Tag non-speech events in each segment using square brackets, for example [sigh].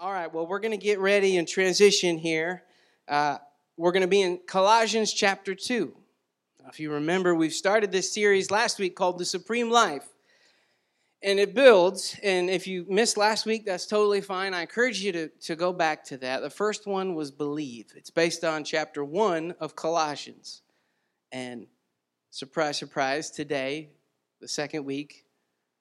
all right, well, we're going to get ready and transition here. Uh, we're going to be in Colossians chapter 2. Now, if you remember, we've started this series last week called The Supreme Life. And it builds, and if you missed last week, that's totally fine. I encourage you to, to go back to that. The first one was Believe. It's based on chapter 1 of Colossians. And surprise, surprise, today, the second week,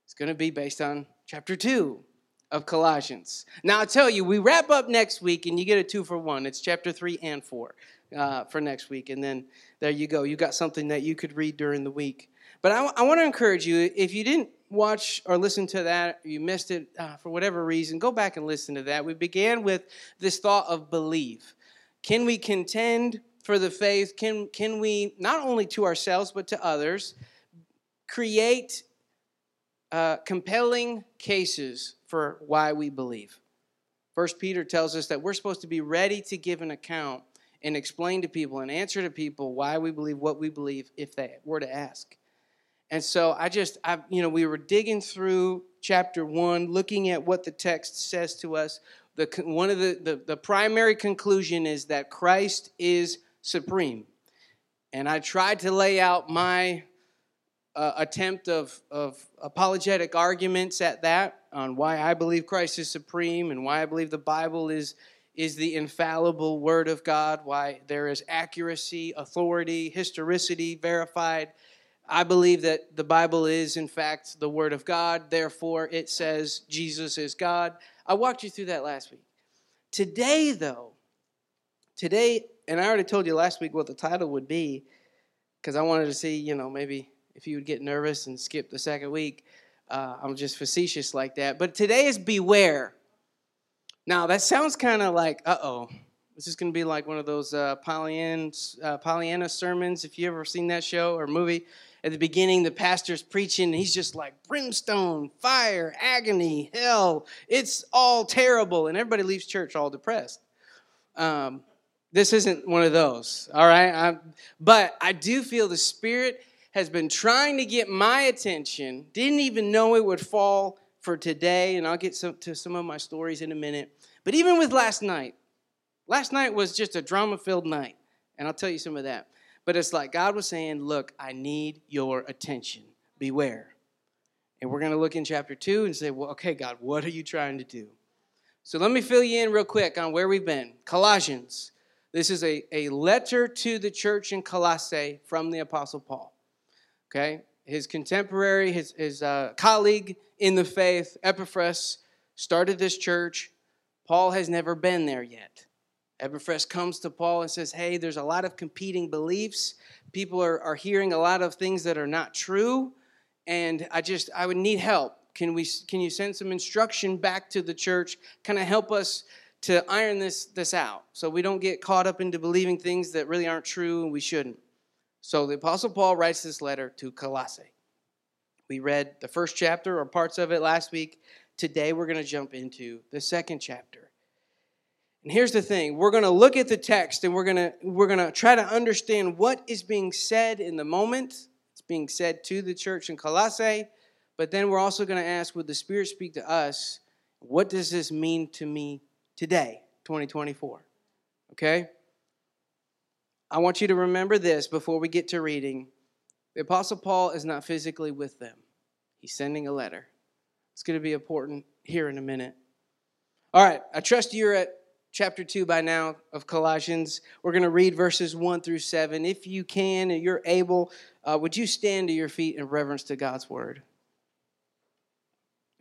is going to be based on chapter 2 of Colossians. Now, I'll tell you, we wrap up next week and you get a two for one. It's chapter 3 and 4 uh, for next week. And then there you go. You got something that you could read during the week. But I, I want to encourage you if you didn't watch or listen to that, you missed it uh, for whatever reason, go back and listen to that. We began with this thought of believe. Can we contend for the faith? Can, can we, not only to ourselves, but to others, create uh, compelling cases for why we believe. First Peter tells us that we're supposed to be ready to give an account and explain to people and answer to people why we believe what we believe if they were to ask. And so I just, I, you know, we were digging through chapter one, looking at what the text says to us. The, one of the, the, the primary conclusion is that Christ is supreme. And I tried to lay out my uh, attempt of, of apologetic arguments at that on why I believe Christ is supreme and why I believe the Bible is, is the infallible Word of God, why there is accuracy, authority, historicity verified. I believe that the Bible is, in fact, the Word of God. Therefore, it says Jesus is God. I walked you through that last week. Today, though, today, and I already told you last week what the title would be because I wanted to see, you know, maybe if you would get nervous and skip the second week. Uh, I'm just facetious like that. But today is beware. Now, that sounds kind of like, uh oh. This is going to be like one of those uh, Pollyanna, uh, Pollyanna sermons, if you ever seen that show or movie. At the beginning, the pastor's preaching, and he's just like, brimstone, fire, agony, hell, it's all terrible. And everybody leaves church all depressed. Um, this isn't one of those, all right? I'm, but I do feel the Spirit has been trying to get my attention, didn't even know it would fall for today, and I'll get some, to some of my stories in a minute. But even with last night, last night was just a drama filled night, and I'll tell you some of that. But it's like God was saying, Look, I need your attention. Beware. And we're going to look in chapter 2 and say, Well, okay, God, what are you trying to do? So let me fill you in real quick on where we've been. Colossians. This is a, a letter to the church in Colossae from the Apostle Paul okay? His contemporary, his, his uh, colleague in the faith, Epaphras, started this church. Paul has never been there yet. Epaphras comes to Paul and says, Hey, there's a lot of competing beliefs. People are, are hearing a lot of things that are not true. And I just, I would need help. Can, we, can you send some instruction back to the church? Kind of help us to iron this, this out so we don't get caught up into believing things that really aren't true and we shouldn't. So the Apostle Paul writes this letter to Colossae. We read the first chapter or parts of it last week. Today we're going to jump into the second chapter. And here's the thing, we're going to look at the text and we're going to we're going to try to understand what is being said in the moment. It's being said to the church in Colossae, but then we're also going to ask would the Spirit speak to us? What does this mean to me today, 2024? Okay? I want you to remember this before we get to reading. The Apostle Paul is not physically with them, he's sending a letter. It's going to be important here in a minute. All right, I trust you're at chapter 2 by now of Colossians. We're going to read verses 1 through 7. If you can and you're able, uh, would you stand to your feet in reverence to God's word?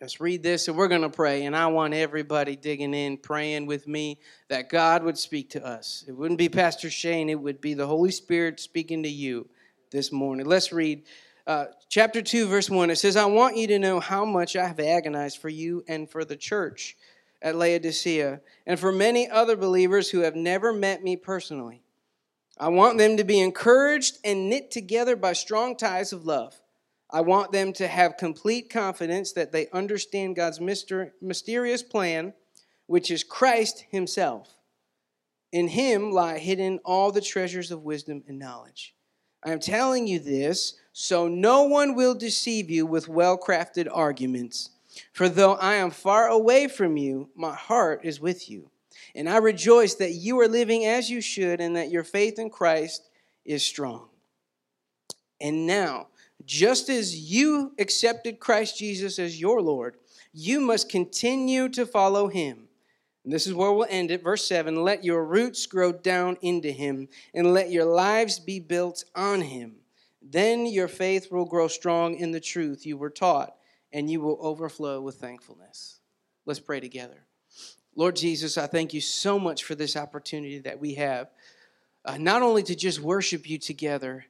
Let's read this and we're going to pray. And I want everybody digging in, praying with me that God would speak to us. It wouldn't be Pastor Shane, it would be the Holy Spirit speaking to you this morning. Let's read uh, chapter 2, verse 1. It says, I want you to know how much I have agonized for you and for the church at Laodicea and for many other believers who have never met me personally. I want them to be encouraged and knit together by strong ties of love. I want them to have complete confidence that they understand God's mysterious plan, which is Christ Himself. In Him lie hidden all the treasures of wisdom and knowledge. I am telling you this so no one will deceive you with well crafted arguments. For though I am far away from you, my heart is with you. And I rejoice that you are living as you should and that your faith in Christ is strong. And now, just as you accepted Christ Jesus as your Lord, you must continue to follow him. And this is where we'll end it. Verse 7 Let your roots grow down into him, and let your lives be built on him. Then your faith will grow strong in the truth you were taught, and you will overflow with thankfulness. Let's pray together. Lord Jesus, I thank you so much for this opportunity that we have, uh, not only to just worship you together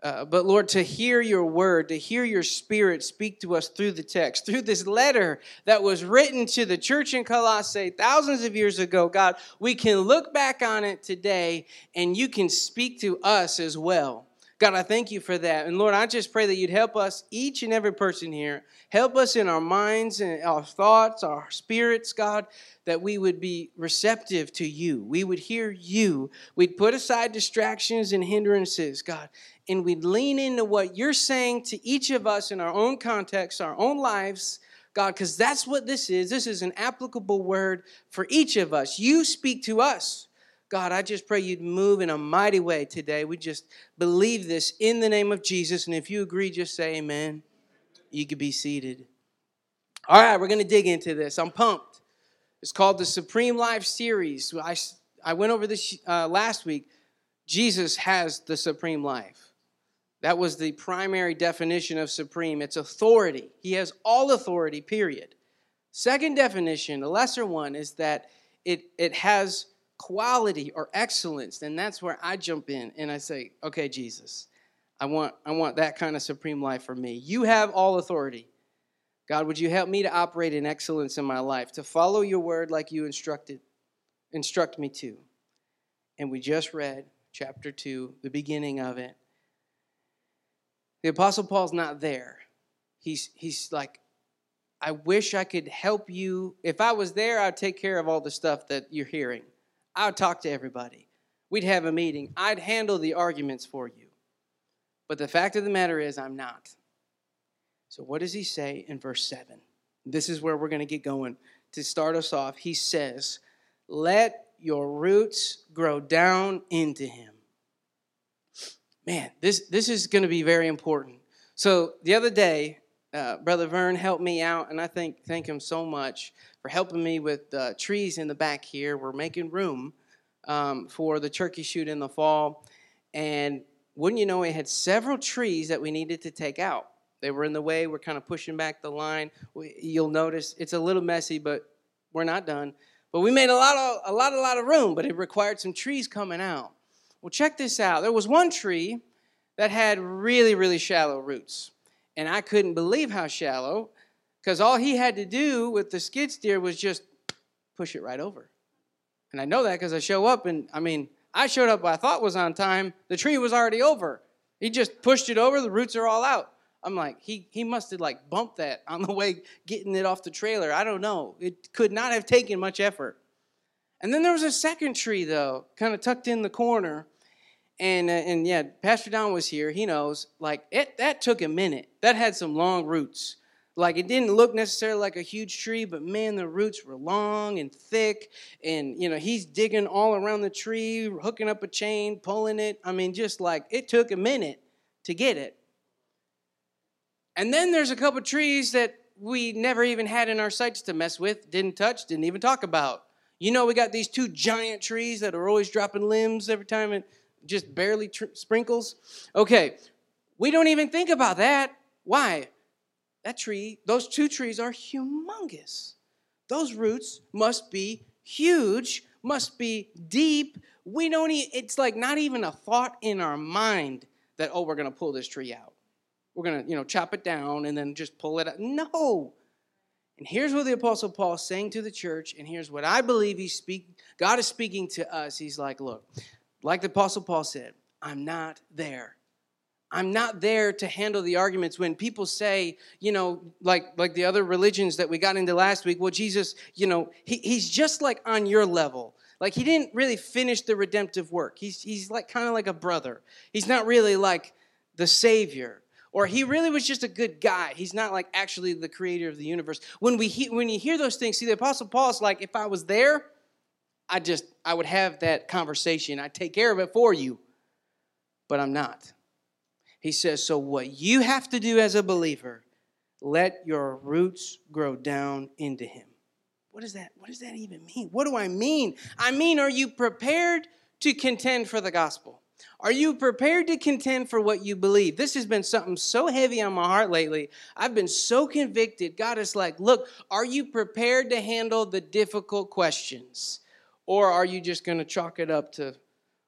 uh, but Lord, to hear your word, to hear your spirit speak to us through the text, through this letter that was written to the church in Colossae thousands of years ago, God, we can look back on it today and you can speak to us as well. God, I thank you for that. And Lord, I just pray that you'd help us, each and every person here, help us in our minds and our thoughts, our spirits, God, that we would be receptive to you. We would hear you. We'd put aside distractions and hindrances, God, and we'd lean into what you're saying to each of us in our own context, our own lives. God, because that's what this is. This is an applicable word for each of us. You speak to us. God, I just pray you'd move in a mighty way today. We just believe this in the name of Jesus. And if you agree, just say amen. You could be seated. All right, we're going to dig into this. I'm pumped. It's called the Supreme Life Series. I, I went over this uh, last week. Jesus has the supreme life. That was the primary definition of supreme. It's authority. He has all authority, period. Second definition, a lesser one, is that it, it has quality or excellence, then that's where I jump in and I say, okay, Jesus, I want, I want that kind of supreme life for me. You have all authority. God, would you help me to operate in excellence in my life, to follow your word like you instructed, instruct me to? And we just read chapter 2, the beginning of it. The Apostle Paul's not there. He's, he's like, I wish I could help you. If I was there, I'd take care of all the stuff that you're hearing. I would talk to everybody. We'd have a meeting. I'd handle the arguments for you. But the fact of the matter is, I'm not. So, what does he say in verse 7? This is where we're going to get going. To start us off, he says, Let your roots grow down into him. Man, this, this is going to be very important. So, the other day, uh, Brother Vern helped me out, and I think thank him so much for helping me with uh, trees in the back here. We're making room um, for the turkey shoot in the fall, and wouldn't you know, we had several trees that we needed to take out. They were in the way. We're kind of pushing back the line. We, you'll notice it's a little messy, but we're not done. But we made a lot of a lot, a lot of room, but it required some trees coming out. Well, check this out. There was one tree that had really, really shallow roots. And I couldn't believe how shallow, because all he had to do with the skid steer was just push it right over. And I know that because I show up, and I mean, I showed up, I thought was on time. The tree was already over. He just pushed it over, the roots are all out. I'm like, he, he must have like bumped that on the [laughs] way getting it off the trailer. I don't know. It could not have taken much effort. And then there was a second tree, though, kind of tucked in the corner and uh, and yeah, Pastor Don was here. He knows. Like it, that took a minute. That had some long roots. Like it didn't look necessarily like a huge tree, but man, the roots were long and thick. And you know, he's digging all around the tree, hooking up a chain, pulling it. I mean, just like it took a minute to get it. And then there's a couple trees that we never even had in our sights to mess with, didn't touch, didn't even talk about. You know, we got these two giant trees that are always dropping limbs every time it just barely tr- sprinkles. Okay, we don't even think about that. Why? That tree, those two trees are humongous. Those roots must be huge, must be deep. We don't it's like not even a thought in our mind that, oh, we're going to pull this tree out. We're going to, you know, chop it down and then just pull it out. No. And here's what the Apostle Paul is saying to the church, and here's what I believe he's speaking. God is speaking to us. He's like, look, like the Apostle Paul said, I'm not there. I'm not there to handle the arguments when people say, you know, like like the other religions that we got into last week, well, Jesus, you know, he, he's just like on your level. Like he didn't really finish the redemptive work. He's he's like kind of like a brother. He's not really like the savior. or he really was just a good guy. He's not like actually the creator of the universe. When we he, when you hear those things, see the apostle Paul's like if I was there, I just I would have that conversation. I'd take care of it for you. But I'm not. He says, so what you have to do as a believer, let your roots grow down into him. What does that what does that even mean? What do I mean? I mean, are you prepared to contend for the gospel? Are you prepared to contend for what you believe? This has been something so heavy on my heart lately. I've been so convicted. God is like, look, are you prepared to handle the difficult questions? Or are you just going to chalk it up to,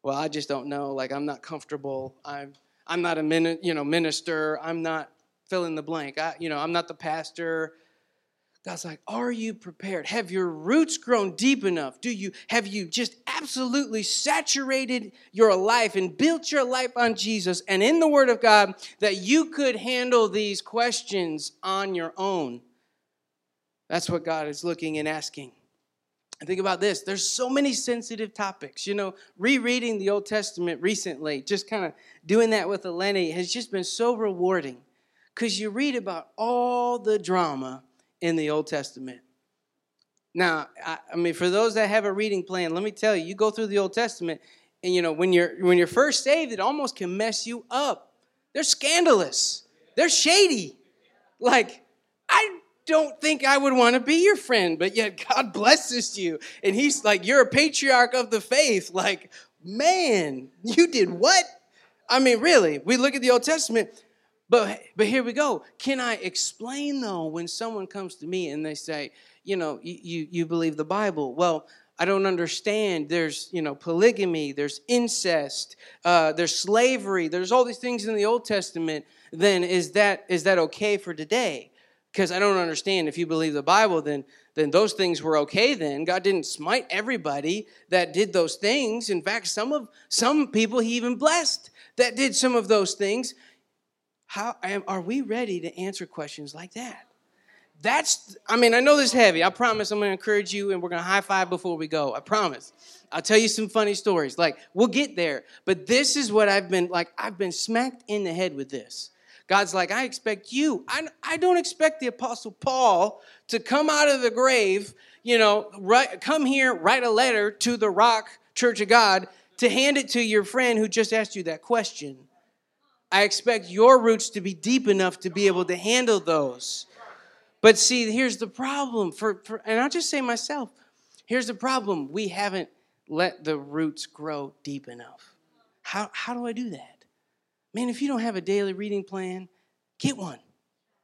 well, I just don't know. Like, I'm not comfortable. I'm, I'm not a min- you know, minister. I'm not fill in the blank. I, you know, I'm not the pastor. God's like, are you prepared? Have your roots grown deep enough? Do you have you just absolutely saturated your life and built your life on Jesus and in the Word of God that you could handle these questions on your own? That's what God is looking and asking. And think about this there's so many sensitive topics. You know, rereading the Old Testament recently, just kind of doing that with Eleni has just been so rewarding because you read about all the drama in the Old Testament. Now, I, I, mean, for those that have a reading plan, let me tell you, you go through the Old Testament, and you know, when you're when you're first saved, it almost can mess you up. They're scandalous. They're shady. Like, don't think I would want to be your friend, but yet God [laughs] blesses you. And he's like, you're a patriarch of the faith. Like, man, you did what? I mean, really, we look at the Old Testament, but but here we go. Can I explain though when someone comes to me and they say, you know, you you, believe the Bible? Well, I don't understand. There's you know polygamy. There's incest. Uh, there's slavery. There's all these things in the Old Testament. Then is that is that okay for today? Because I don't understand. If you believe the Bible, then then those things were okay. Then God didn't smite everybody that did those things. In fact, some of some people He even blessed that did some of those things. How are we ready to answer questions like that? That's, I mean, I know this is heavy. I promise I'm going to encourage you and we're going to high five before we go. I promise. I'll tell you some funny stories. Like, we'll get there. But this is what I've been, like, I've been smacked in the head with this. God's like, I expect you. I, I don't expect the Apostle Paul to come out of the grave, you know, write, come here, write a letter to the Rock Church of God to hand it to your friend who just asked you that question. I expect your roots to be deep enough to be able to handle those. But see, here's the problem for, for and I'll just say myself, here's the problem. We haven't let the roots grow deep enough. How, how do I do that? Man, if you don't have a daily reading plan, get one.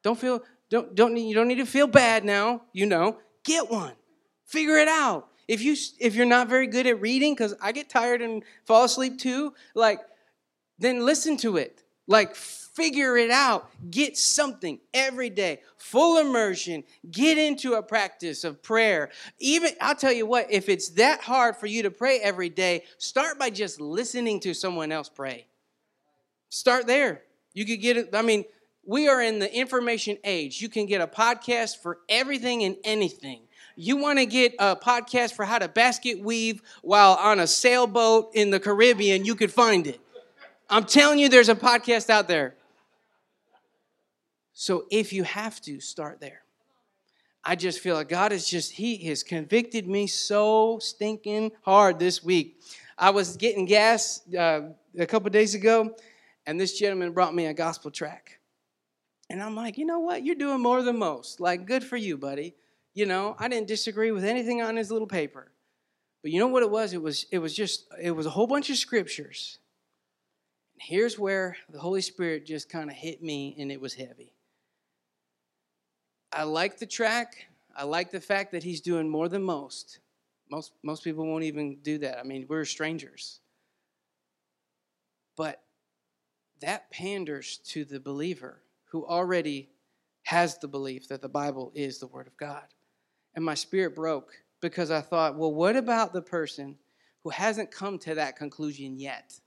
Don't feel don't don't need, you don't need to feel bad now, you know. Get one. Figure it out. If you if you're not very good at reading cuz I get tired and fall asleep too, like then listen to it. Like, figure it out. Get something every day. Full immersion. Get into a practice of prayer. Even, I'll tell you what, if it's that hard for you to pray every day, start by just listening to someone else pray. Start there. You could get it. I mean, we are in the information age. You can get a podcast for everything and anything. You want to get a podcast for how to basket weave while on a sailboat in the Caribbean, you could find it. I'm telling you, there's a podcast out there. So if you have to, start there. I just feel like God is just, He has convicted me so stinking hard this week. I was getting gas uh, a couple days ago, and this gentleman brought me a gospel track. And I'm like, you know what? You're doing more than most. Like, good for you, buddy. You know, I didn't disagree with anything on his little paper. But you know what it was? It was it was just it was a whole bunch of scriptures And here's where the Holy Spirit just kind of hit me and it was heavy. I like the track. I like the fact that he's doing more than most. Most most people won't even do that. I mean, we're strangers. But that panders to the believer who already has the belief that the Bible is the Word of God. And my spirit broke because I thought, well, what about the person who hasn't come to that conclusion yet?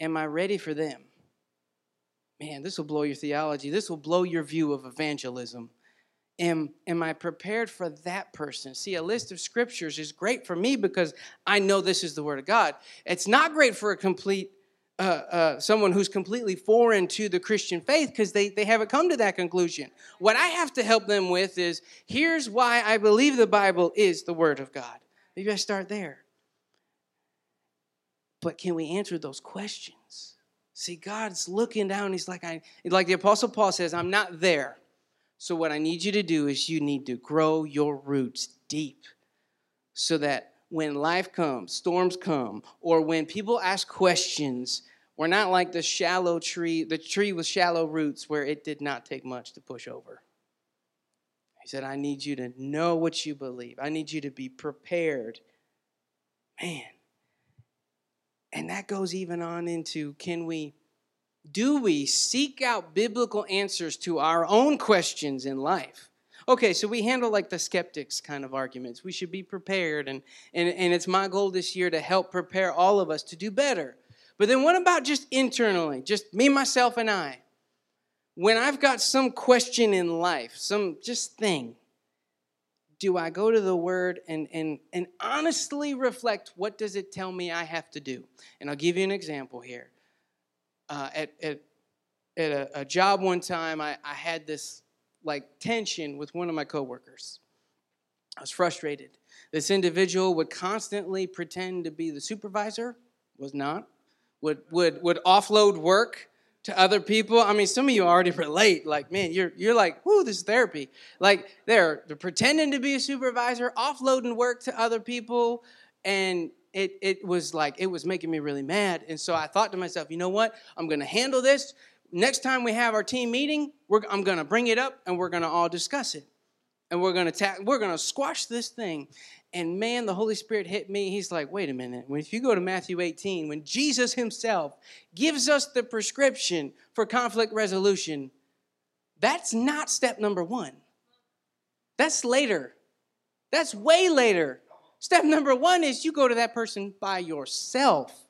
Am I ready for them? Man, this will blow your theology. This will blow your view of evangelism. Am, am I prepared for that person? See, a list of scriptures is great for me because I know this is the Word of God. It's not great for a complete uh, uh, someone who's completely foreign to the Christian faith because they, they haven't come to that conclusion. What I have to help them with is here's why I believe the Bible is the Word of God. Maybe I start there. But can we answer those questions? See, God's looking down. He's like, I like the Apostle Paul says, I'm not there. So what I need you to do is you need to grow your roots deep so that when life comes, storms come, or when people ask questions, we're not like the shallow tree, the tree with shallow roots where it did not take much to push over. He said, I need you to know what you believe. I need you to be prepared. Man, and that goes even on into can we, do we seek out biblical answers to our own questions in life? Okay, so we handle like the skeptics kind of arguments. We should be prepared, and, and, and it's my goal this year to help prepare all of us to do better. But then what about just internally, just me, myself, and I? When I've got some question in life, some just thing, do I go to the word and, and, and honestly reflect what does it tell me I have to do? And I'll give you an example here. Uh, at, at, at a, a, job one time, I, I had this like tension with one of my coworkers. I was frustrated. This individual would constantly pretend to be the supervisor, was not, would, would, would offload work to other people. I mean, some of you already [laughs] relate. Like, man, you're you're like, whoo, this is therapy. Like, they're they're pretending to be a supervisor, offloading work to other people, and it it was like it was making me really mad. And so I thought to myself, you know what? I'm gonna handle this. Next time we have our team meeting, I'm gonna bring it up and we're gonna all discuss it. And we're gonna ta- we're gonna squash this thing. And man, the Holy Spirit hit me. He's like, wait a minute. When if you go to Matthew 18, when Jesus himself gives us the prescription for conflict resolution, that's not step number one. That's later. That's way later. Step number one is you go to that person by yourself,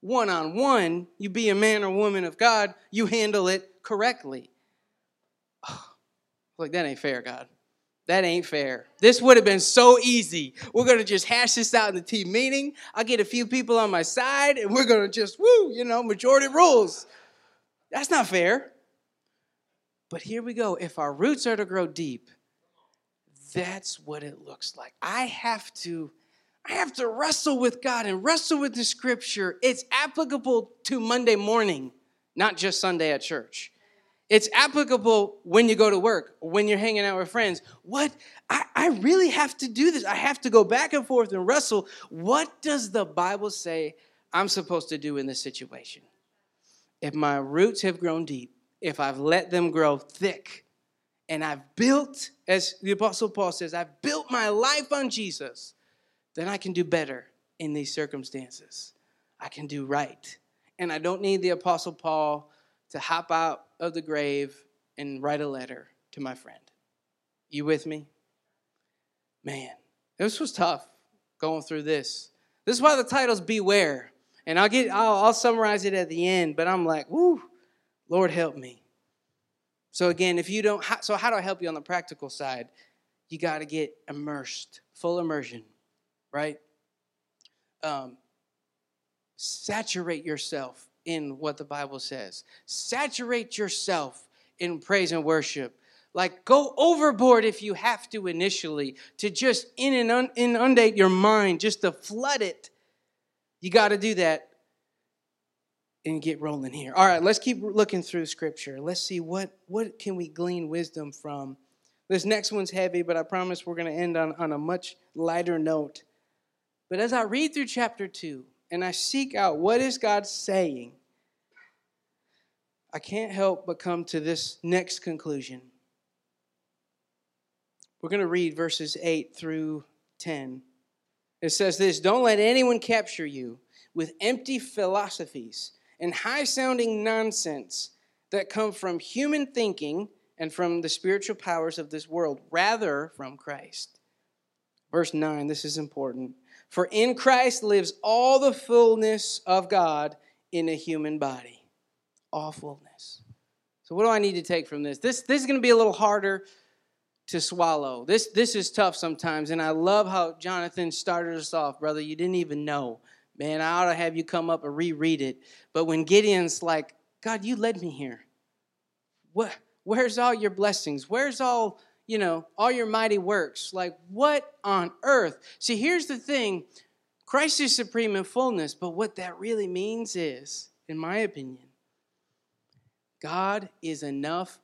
one on one. You be a man or woman of God, you handle it correctly. [sighs] Like, that ain't fair, God. That ain't fair. This would have been so easy. We're going to just hash this out in the team meeting. I'll get a few people on my side and we're going to just, woo, you know, majority rules. That's not fair. But here we go. If our roots are to grow deep, that's what it looks like. I have to I have to wrestle with God and wrestle with the scripture. It's applicable to Monday morning, not just Sunday at church. It's applicable when you go to work, when you're hanging out with friends. What? I, I really have to do this. I have to go back and forth and wrestle. What does the Bible say I'm supposed to do in this situation? If my roots have grown deep, if I've let them grow thick, and I've built, as the Apostle Paul says, I've built my life on Jesus, then I can do better in these circumstances. I can do right. And I don't need the Apostle Paul to hop out of the grave and write a letter to my friend. You with me? Man, this was tough going through this. This is why the title's Beware. And I'll get I'll, I'll summarize it at the end, but I'm like, whoo, Lord help me. So again, if you don't so how do I help you on the practical side? You got to get immersed, full immersion, right? Um, saturate yourself in what the Bible says. Saturate yourself in praise and worship. Like, go overboard if you have to initially to just in and inundate your mind, just to flood it. You got to do that and get rolling here. All right, let's keep looking through scripture. Let's see what what can we glean wisdom from. This next one's heavy, but I promise we're going to end on, on a much lighter note. But as I read through chapter 2, and I seek out what is God saying, I can't help but come to this next conclusion. We're going to read verses 8 through 10. It says this Don't let anyone capture you with empty philosophies and high sounding nonsense that come from human thinking and from the spiritual powers of this world, rather from Christ. Verse 9, this is important. For in Christ lives all the fullness of God in a human body. All fullness. So, what do I need to take from this? This, this is going to be a little harder to swallow. This, this is tough sometimes, and I love how Jonathan started us off, brother. You didn't even know. man, I ought to have you come up and reread it. But when Gideon's like, God, you led me here. What, where's all your blessings? Where's all, you know, all your mighty works? Like, what on earth? See, here's the thing Christ is supreme in fullness, but what that really means is, in my opinion, God is enough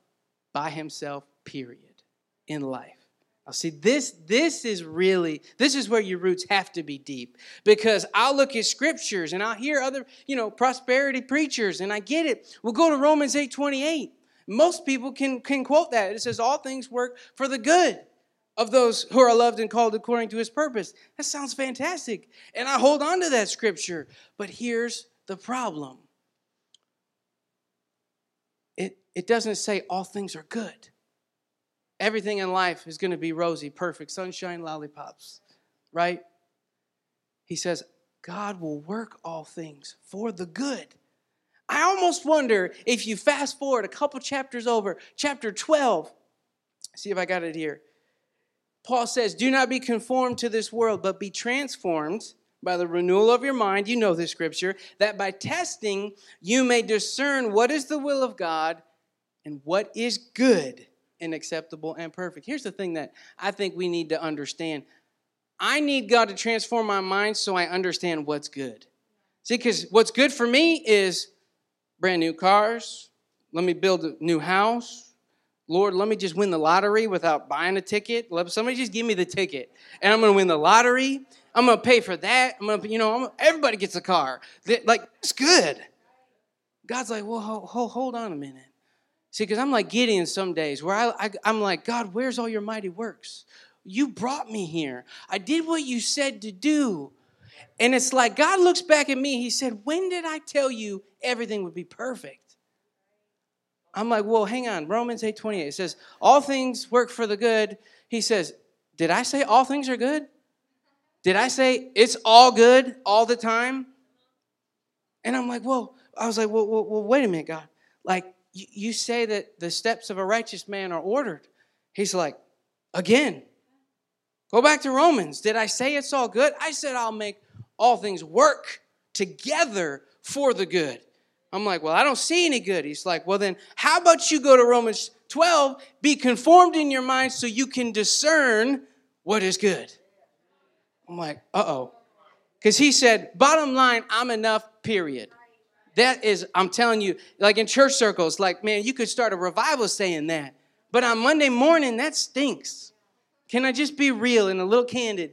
by himself, period, in life. Now, see, this, this is really, this is where your roots have to be deep. Because I'll look at scriptures and I'll hear other, you know, prosperity preachers, and I get it. We'll go to Romans 8 28. Most people can, can quote that. It says, All things work for the good of those who are loved and called according to his purpose. That sounds fantastic. And I hold on to that scripture. But here's the problem it, doesn't say all things are good everything in life is going to be rosy, perfect, sunshine, lollipops, right? He says, God will work all things for the good. I almost wonder if you fast forward a couple chapters over, chapter 12, see if I got it here. Paul says, Do not be conformed to this world, but be transformed by the renewal of your mind. You know this scripture, that by testing you may discern what is the will of God and what is good and acceptable and perfect. Here's the thing that I think we need to understand I need God to transform my mind so I understand what's good. See, because what's good for me is brand new cars. Let me build a new house. Lord, let me just win the lottery without buying a ticket. Let somebody just give me the ticket, and I'm going to win the lottery. I'm going to pay for that. I'm going to, you know, everybody gets a car. Like it's good. God's like, well, hold, hold on a minute. See, because I'm like Gideon some days where I, I, I'm like, God, where's all your mighty works? You brought me here. I did what you said to do. And it's like God looks back at me. He said, When did I tell you everything would be perfect? I'm like, Well, hang on. Romans 8 28 says, All things work for the good. He says, Did I say all things are good? Did I say it's all good all the time? And I'm like, Well, I was like, Well, well, well wait a minute, God. Like, you say that the steps of a righteous man are ordered. He's like, again, go back to Romans. Did I say it's all good? I said I'll make all things work together for the good. I'm like, well, I don't see any good. He's like, well, then how about you go to Romans 12, be conformed in your mind so you can discern what is good. I'm like, uh oh. Because he said, bottom line, I'm enough, period. That is, I'm telling you, like in church circles, like, man, you could start a revival saying that. But on Monday morning, that stinks. Can I just be real and a little candid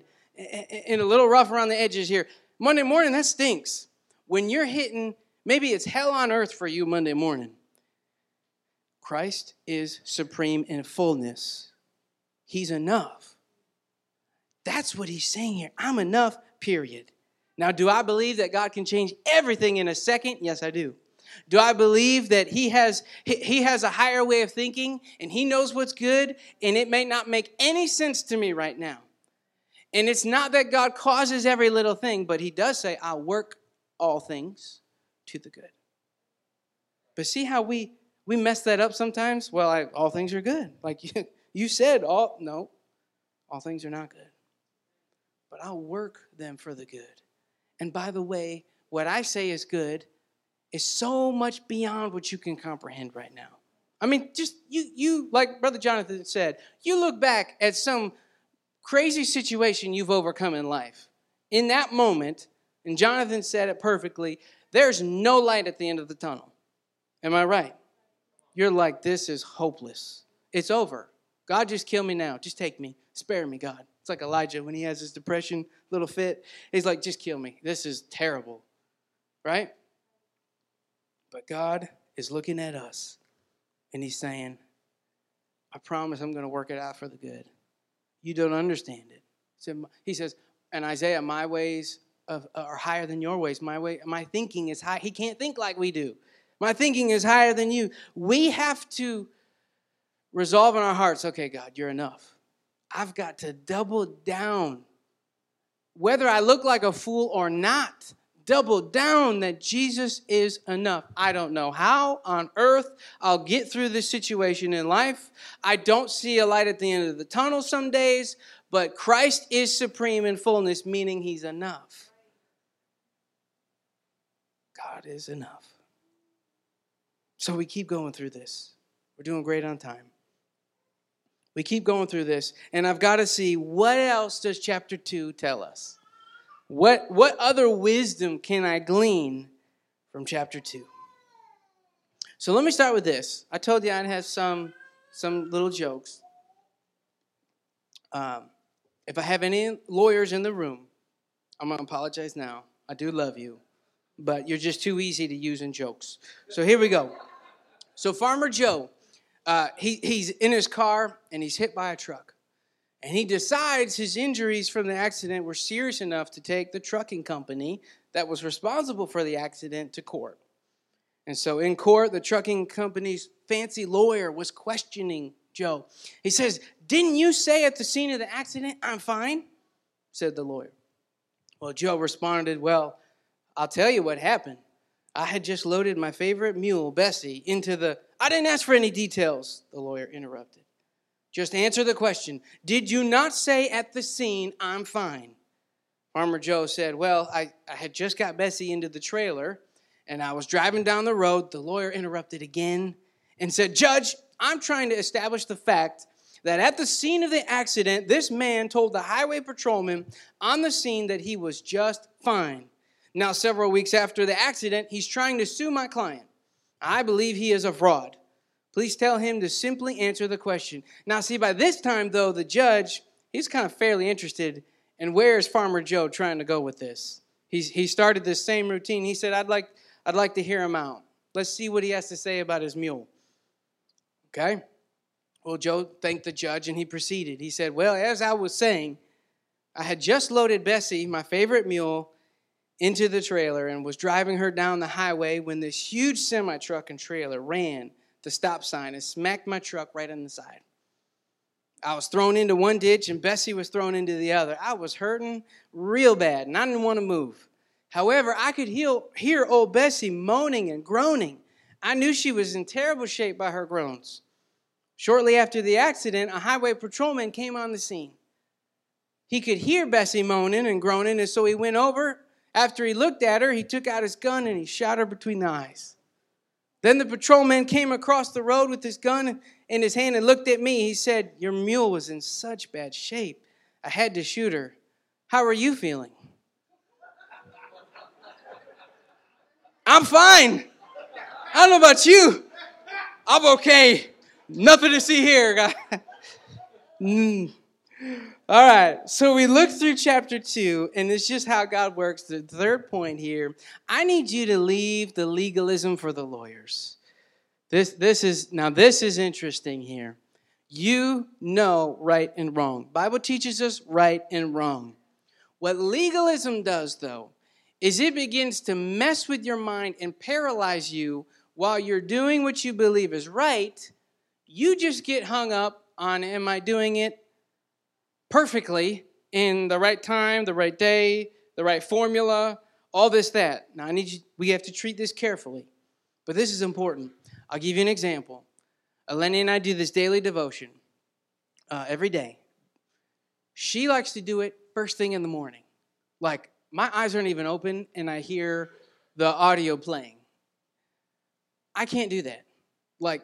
and a little rough around the edges here? Monday morning, that stinks. When you're hitting, maybe it's hell on earth for you Monday morning. Christ is supreme in fullness. He's enough. That's what he's saying here. I'm enough, period. Now, do I believe that God can change everything in a second? Yes, I do. Do I believe that he has he has a higher way of thinking and he knows what's good and it may not make any sense to me right now. And it's not that God causes every little thing, but he does say I'll work all things to the good. But see how we we mess that up sometimes? Well, I, all things are good. Like you, [laughs] you said all no. All things are not good. But I'll work them for the good. And by the way, what I say is good is so much beyond what you can comprehend right now. I mean, just you, you, like Brother Jonathan said, you look back at some crazy situation you've overcome in life. In that moment, and Jonathan said it perfectly, there's no light at the end of the tunnel. Am I right? You're like, this is hopeless. It's over. God, just kill me now. Just take me. Spare me, God. It's like Elijah when he has his depression little fit. He's like, just kill me. This is terrible. Right? But God is looking at us and he's saying, I promise I'm going to work it out for the good. You don't understand it. He says, and Isaiah, my ways of, are higher than your ways. My way, my thinking is high. He can't think like we do. My thinking is higher than you. We have to resolve in our hearts, okay, God, you're enough. I've got to double down. Whether I look like a fool or not, double down that Jesus is enough. I don't know how on earth I'll get through this situation in life. I don't see a light at the end of the tunnel some days, but Christ is supreme in fullness, meaning he's enough. God is enough. So we keep going through this. We're doing great on time. We keep going through this, and I've got to see what else does chapter 2 tell us? What, what other wisdom can I glean from chapter 2? So let me start with this. I told you I'd have some, some little jokes. Um, if I have any lawyers in the room, I'm going to apologize now. I do love you, but you're just too easy to use in jokes. So here we go. So Farmer Joe, uh, he, he's in his car and he's hit by a truck. And he decides his injuries from the accident were serious enough to take the trucking company that was responsible for the accident to court. And so in court, the trucking company's fancy lawyer was questioning Joe. He says, Didn't you say at the scene of the accident, I'm fine? said the lawyer. Well, Joe responded, Well, I'll tell you what happened. I had just loaded my favorite mule, Bessie, into the. I didn't ask for any details, the lawyer interrupted. Just answer the question Did you not say at the scene, I'm fine? Farmer Joe said, Well, I, I had just got Bessie into the trailer and I was driving down the road. The lawyer interrupted again and said, Judge, I'm trying to establish the fact that at the scene of the accident, this man told the highway patrolman on the scene that he was just fine. Now, several weeks after the accident, he's trying to sue my client. I believe he is a fraud. Please tell him to simply answer the question. Now, see, by this time, though, the judge, he's kind of fairly interested in where is Farmer Joe trying to go with this. He's, he started this same routine. He said, I'd like, I'd like to hear him out. Let's see what he has to say about his mule. Okay? Well, Joe thanked the judge and he proceeded. He said, Well, as I was saying, I had just loaded Bessie, my favorite mule, into the trailer and was driving her down the highway when this huge semi truck and trailer ran the stop sign and smacked my truck right on the side. I was thrown into one ditch and Bessie was thrown into the other. I was hurting real bad and I didn't want to move. However, I could hear, hear old Bessie moaning and groaning. I knew she was in terrible shape by her groans. Shortly after the accident, a highway patrolman came on the scene. He could hear Bessie moaning and groaning, and so he went over. After he looked at her, he took out his gun and he shot her between the eyes. Then the patrolman came across the road with his gun in his hand and looked at me. He said, Your mule was in such bad shape. I had to shoot her. How are you feeling? [laughs] I'm fine. I don't know about you. I'm okay. Nothing to see here, guys. [laughs] mm. All right, so we look through chapter two, and it's just how God works. The third point here I need you to leave the legalism for the lawyers. This, this is now this is interesting here. You know right and wrong. Bible teaches us right and wrong. What legalism does, though, is it begins to mess with your mind and paralyze you while you're doing what you believe is right. You just get hung up on, am I doing it perfectly in the right time, the right day, the right formula, all this, that. Now, I need you, we have to treat this carefully, but this is important. I'll give you an example. Eleni and I do this daily devotion uh, every day. She likes to do it first thing in the morning. Like, my eyes aren't even open, and I hear the audio playing. I can't do that. Like,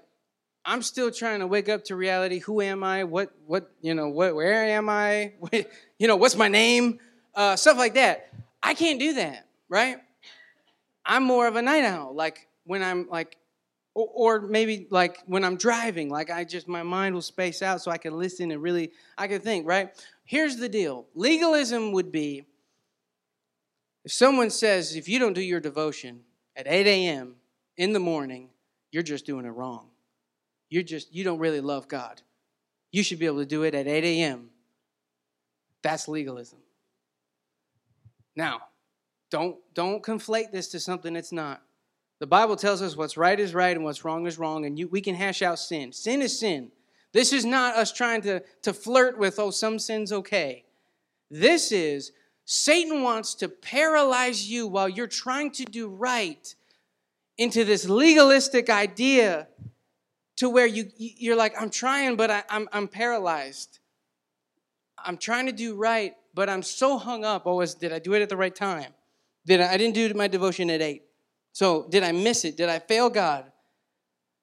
I'm still trying to wake up to reality. Who am I? What what you know? What where am I? [laughs] you know, what's my name? Uh, stuff like that. I can't do that, right? I'm more of a night owl. Like when I'm like, or, or maybe like when I'm driving. Like I just my mind will space out so I can listen and really I can think. Right? Here's the deal. Legalism would be if someone says if you don't do your devotion at 8 a.m. in the morning, you're just doing it wrong you're just you don't really love God. You should be able to do it at 8 a.m. That's legalism. Now, don't don't conflate this to something it's not. The Bible tells us what's right is right and what's wrong is wrong, and you, we can hash out sin. Sin is sin. This is not us trying to, to flirt with, oh, some sin's okay. This is Satan wants to paralyze you while you're trying to do right into this legalistic idea to where you you're like i'm trying but I, I'm, I'm paralyzed i'm trying to do right but i'm so hung up oh, always did i do it at the right time did I, I didn't do my devotion at 8 So, did I miss it? Did I fail God?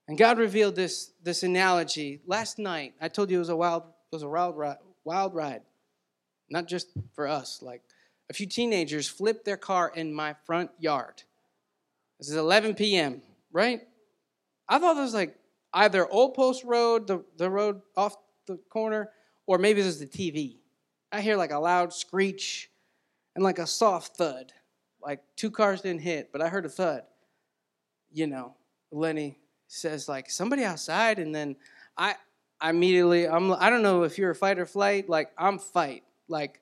And God revealed this, this analogy last night. I told you it was a wild, it was a wild ride, wild ride. Not just for us. Like a few teenagers flipped their car in my front yard. This is 11 p.m., right? I thought it was like either Old Post Road, the, the road off the corner, or maybe this is the TV. I hear like a loud screech and like a soft thud. Like two cars didn't hit, but I heard a thud. You know, Lenny says like somebody outside, and then I, I immediately I'm I don't know if you're a fight or flight. Like I'm fight. Like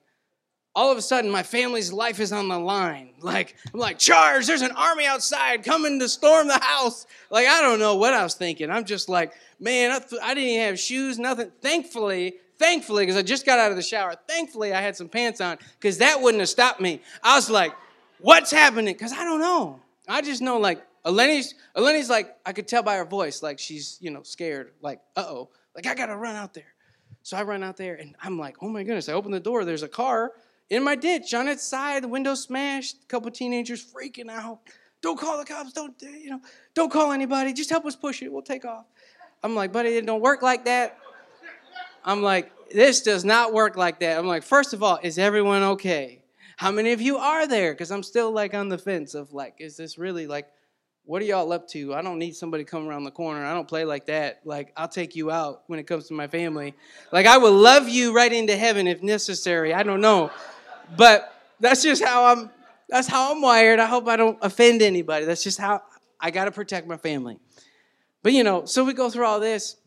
all of a sudden my family's life is on the line. Like I'm like charge! There's an army outside coming to storm the house. Like I don't know what I was thinking. I'm just like man, I, th- I didn't even have shoes, nothing. Thankfully, thankfully, because I just got out of the shower. Thankfully, I had some pants on because that wouldn't have stopped me. I was like, what's happening? Because I don't know. I just know like Eleni's, Eleni's like, I could tell by her voice, like she's, you know, scared, like, uh-oh, like I gotta run out there. So I run out there and I'm like, oh my goodness, I open the door, there's a car in my ditch on its side, the window smashed, a couple teenagers freaking out. Don't call the cops, don't, you know, don't call anybody, just help us push it, we'll take off. I'm like, buddy, it don't work like that. I'm like, this does not work like that. I'm like, first of all, is everyone okay? How many of you are there? Because I'm still like on the fence of like, is this really like, what are y'all up to? I don't need somebody coming around the corner. I don't play like that. Like, I'll take you out when it comes to my family. Like, I will love you right into heaven if necessary. I don't know. But that's just how I'm that's how I'm wired. I hope I don't offend anybody. That's just how I got to protect my family. But you know, so we go through all this,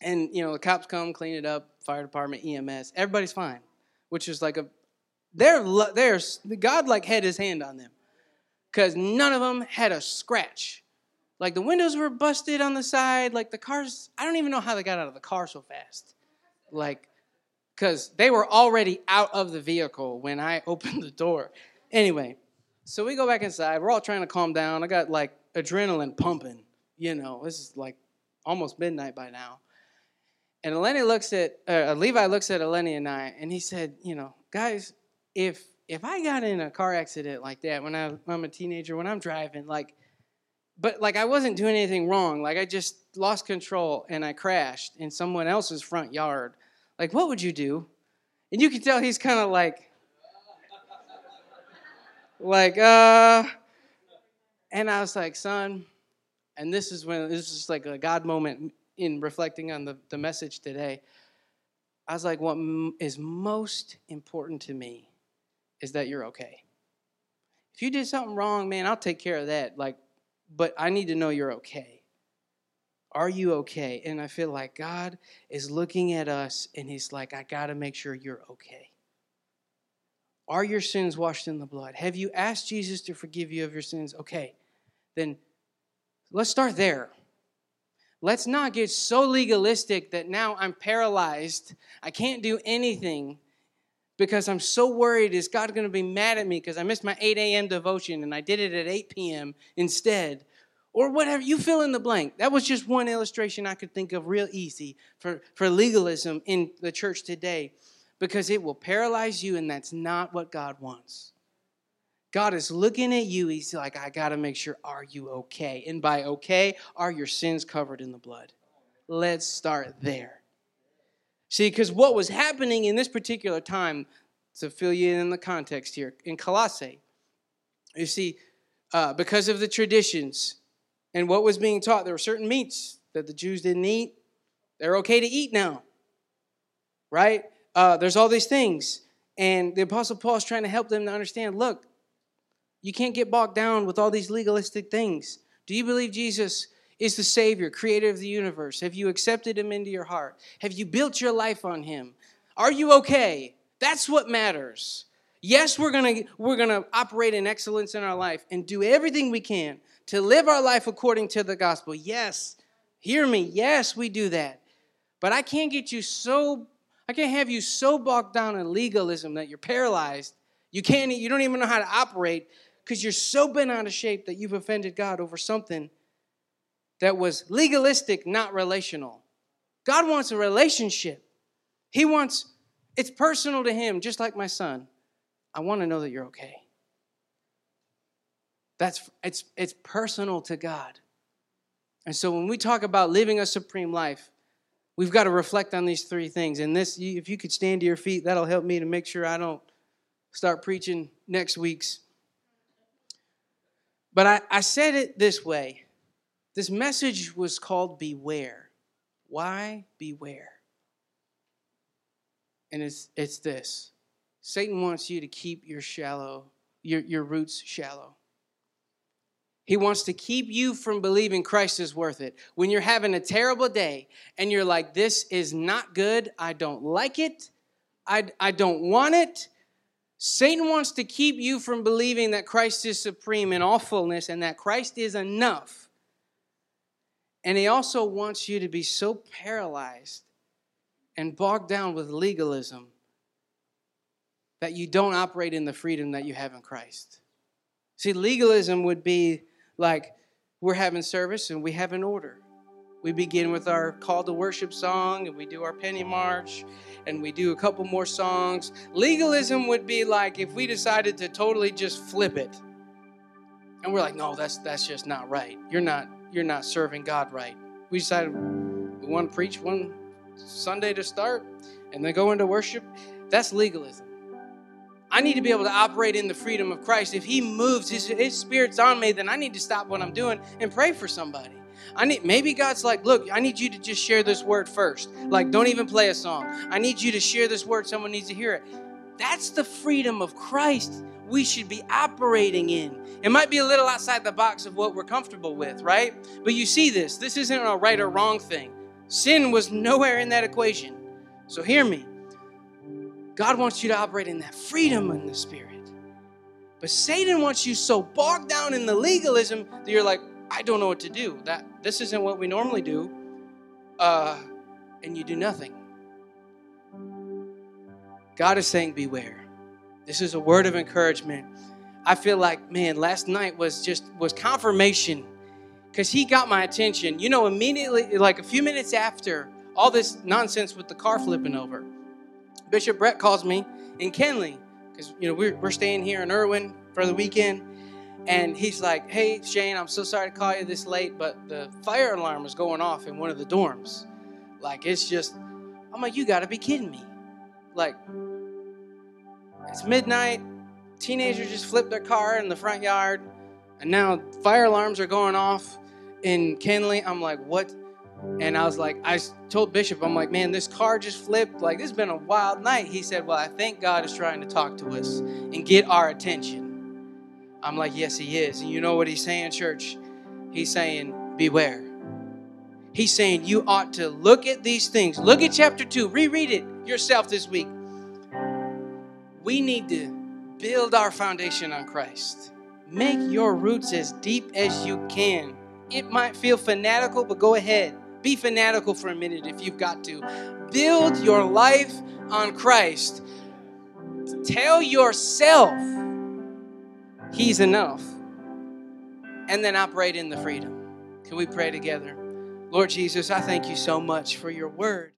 and you know, the cops come, clean it up, fire department, EMS, everybody's fine, which is like a they're there's God like had his hand on them, because none of them had a scratch. Like the windows were busted on the side, like the cars. I don't even know how they got out of the car so fast, like because they were already out of the vehicle when I [laughs] opened the door. Anyway, so we go back inside. We're all trying to calm down. I got like adrenaline pumping you know, this is like almost midnight by now. And Eleni looks at, uh, Levi looks at Eleni and I, and he said, you know, guys, if if I got in a car accident like that when, I, when I'm a teenager, when I'm driving, like, but like I wasn't doing anything wrong, like I just lost control and I crashed in someone else's front yard, like what would you do? And you can tell he's kind of like, like, uh, and I was like, son, and this is when this is like a God moment in reflecting on the, the message today. I was like, what is most important to me is that you're okay. If you did something wrong, man, I'll take care of that. Like, but I need to know you're okay. Are you okay? And I feel like God is looking at us and He's like, I got to make sure you're okay. Are your sins washed in the blood? Have you asked Jesus to forgive you of your sins? Okay, then Let's start there. Let's not get so legalistic that now I'm paralyzed. I can't do anything because I'm so worried is God going to be mad at me because I missed my 8 a.m. devotion and I did it at 8 p.m. instead. Or whatever, you fill in the blank. That was just one illustration I could think of real easy for, for legalism in the church today because it will paralyze you, and that's not what God wants. God is looking at you. He's like, I got to make sure, are you okay? And by okay, are your sins covered in the blood? Let's start there. See, because what was happening in this particular time, to fill you in the context here, in Colossae, you see, uh, because of the traditions and what was being taught, there were certain meats that the Jews didn't eat. They're okay to eat now, right? Uh, there's all these things. And the Apostle Paul is trying to help them to understand look, you can't get bogged down with all these legalistic things. Do you believe Jesus is the Savior, creator of the universe? Have you accepted Him into your heart? Have you built your life on Him? Are you okay? That's what matters. Yes, we're gonna, we're gonna operate in excellence in our life and do everything we can to live our life according to the gospel. Yes, hear me. Yes, we do that. But I can't get you so, I can't have you so bogged down in legalism that you're paralyzed. You can't, you don't even know how to operate because you're so bent out of shape that you've offended God over something that was legalistic, not relational. God wants a relationship. He wants, it's personal to Him, just like my son. I want to know that you're okay. That's it's it's personal to God. And so when we talk about living a supreme life, we've got to reflect on these three things. And this, if you could stand to your feet, that'll help me to make sure I don't start preaching next week's. But I, I said it this way this message was called Beware. Why beware? And it's, it's this Satan wants you to keep your shallow, your, your roots shallow. He wants to keep you from believing Christ is worth it. When you're having a terrible day and you're like, this is not good, I don't like it, I, I don't want it. Satan wants to keep you from believing that Christ is supreme in all fullness and that Christ is enough. And he also wants you to be so paralyzed and bogged down with legalism that you don't operate in the freedom that you have in Christ. See, legalism would be like we're having service and we have an order. We begin with our call to worship song and we do our penny march and we do a couple more songs. Legalism would be like if we decided to totally just flip it. And we're like, "No, that's that's just not right. You're not you're not serving God right." We decided we want to preach one Sunday to start and then go into worship. That's legalism. I need to be able to operate in the freedom of Christ. If He moves, His, His Spirit's on me, then I need to stop what I'm doing and pray for somebody. I need maybe God's like, look, I need you to just share this word first. Like, don't even play a song. I need you to share this word. Someone needs to hear it. That's the freedom of Christ we should be operating in. It might be a little outside the box of what we're comfortable with, right? But you see this. This isn't a right or wrong thing. Sin was nowhere in that equation. So hear me. God wants you to operate in that freedom in the Spirit. But Satan wants you so bogged down in the legalism that you're like, I don't know what to do. That this isn't what we normally do. Uh, and you do nothing. God is saying, beware. This is a word of encouragement. I feel like, man, last night was just was confirmation because he got my attention. You know, immediately, like a few minutes after all this nonsense with the car flipping over, Bishop Brett calls me in Kenley because you know we're, we're staying here in Irwin for the weekend, and he's like, "Hey Shane, I'm so sorry to call you this late, but the fire alarm is going off in one of the dorms. Like it's just." I'm like, "You got to be kidding me!" Like it's midnight. Teenagers just flipped their car in the front yard, and now fire alarms are going off in Kenley. I'm like, "What?" And I was like, I told Bishop, I'm like, man, this car just flipped. Like, this has been a wild night. He said, well, I think God is trying to talk to us and get our attention. I'm like, yes, He is. And you know what He's saying, church? He's saying, beware. He's saying you ought to look at these things. Look at chapter 2. Reread it yourself this week. We need to build our foundation on Christ. Make your roots as deep as you can. It might feel fanatical, but go ahead. Be fanatical for a minute if you've got to. Build your life on Christ. Tell yourself He's enough. And then operate in the freedom. Can we pray together? Lord Jesus, I thank you so much for your word.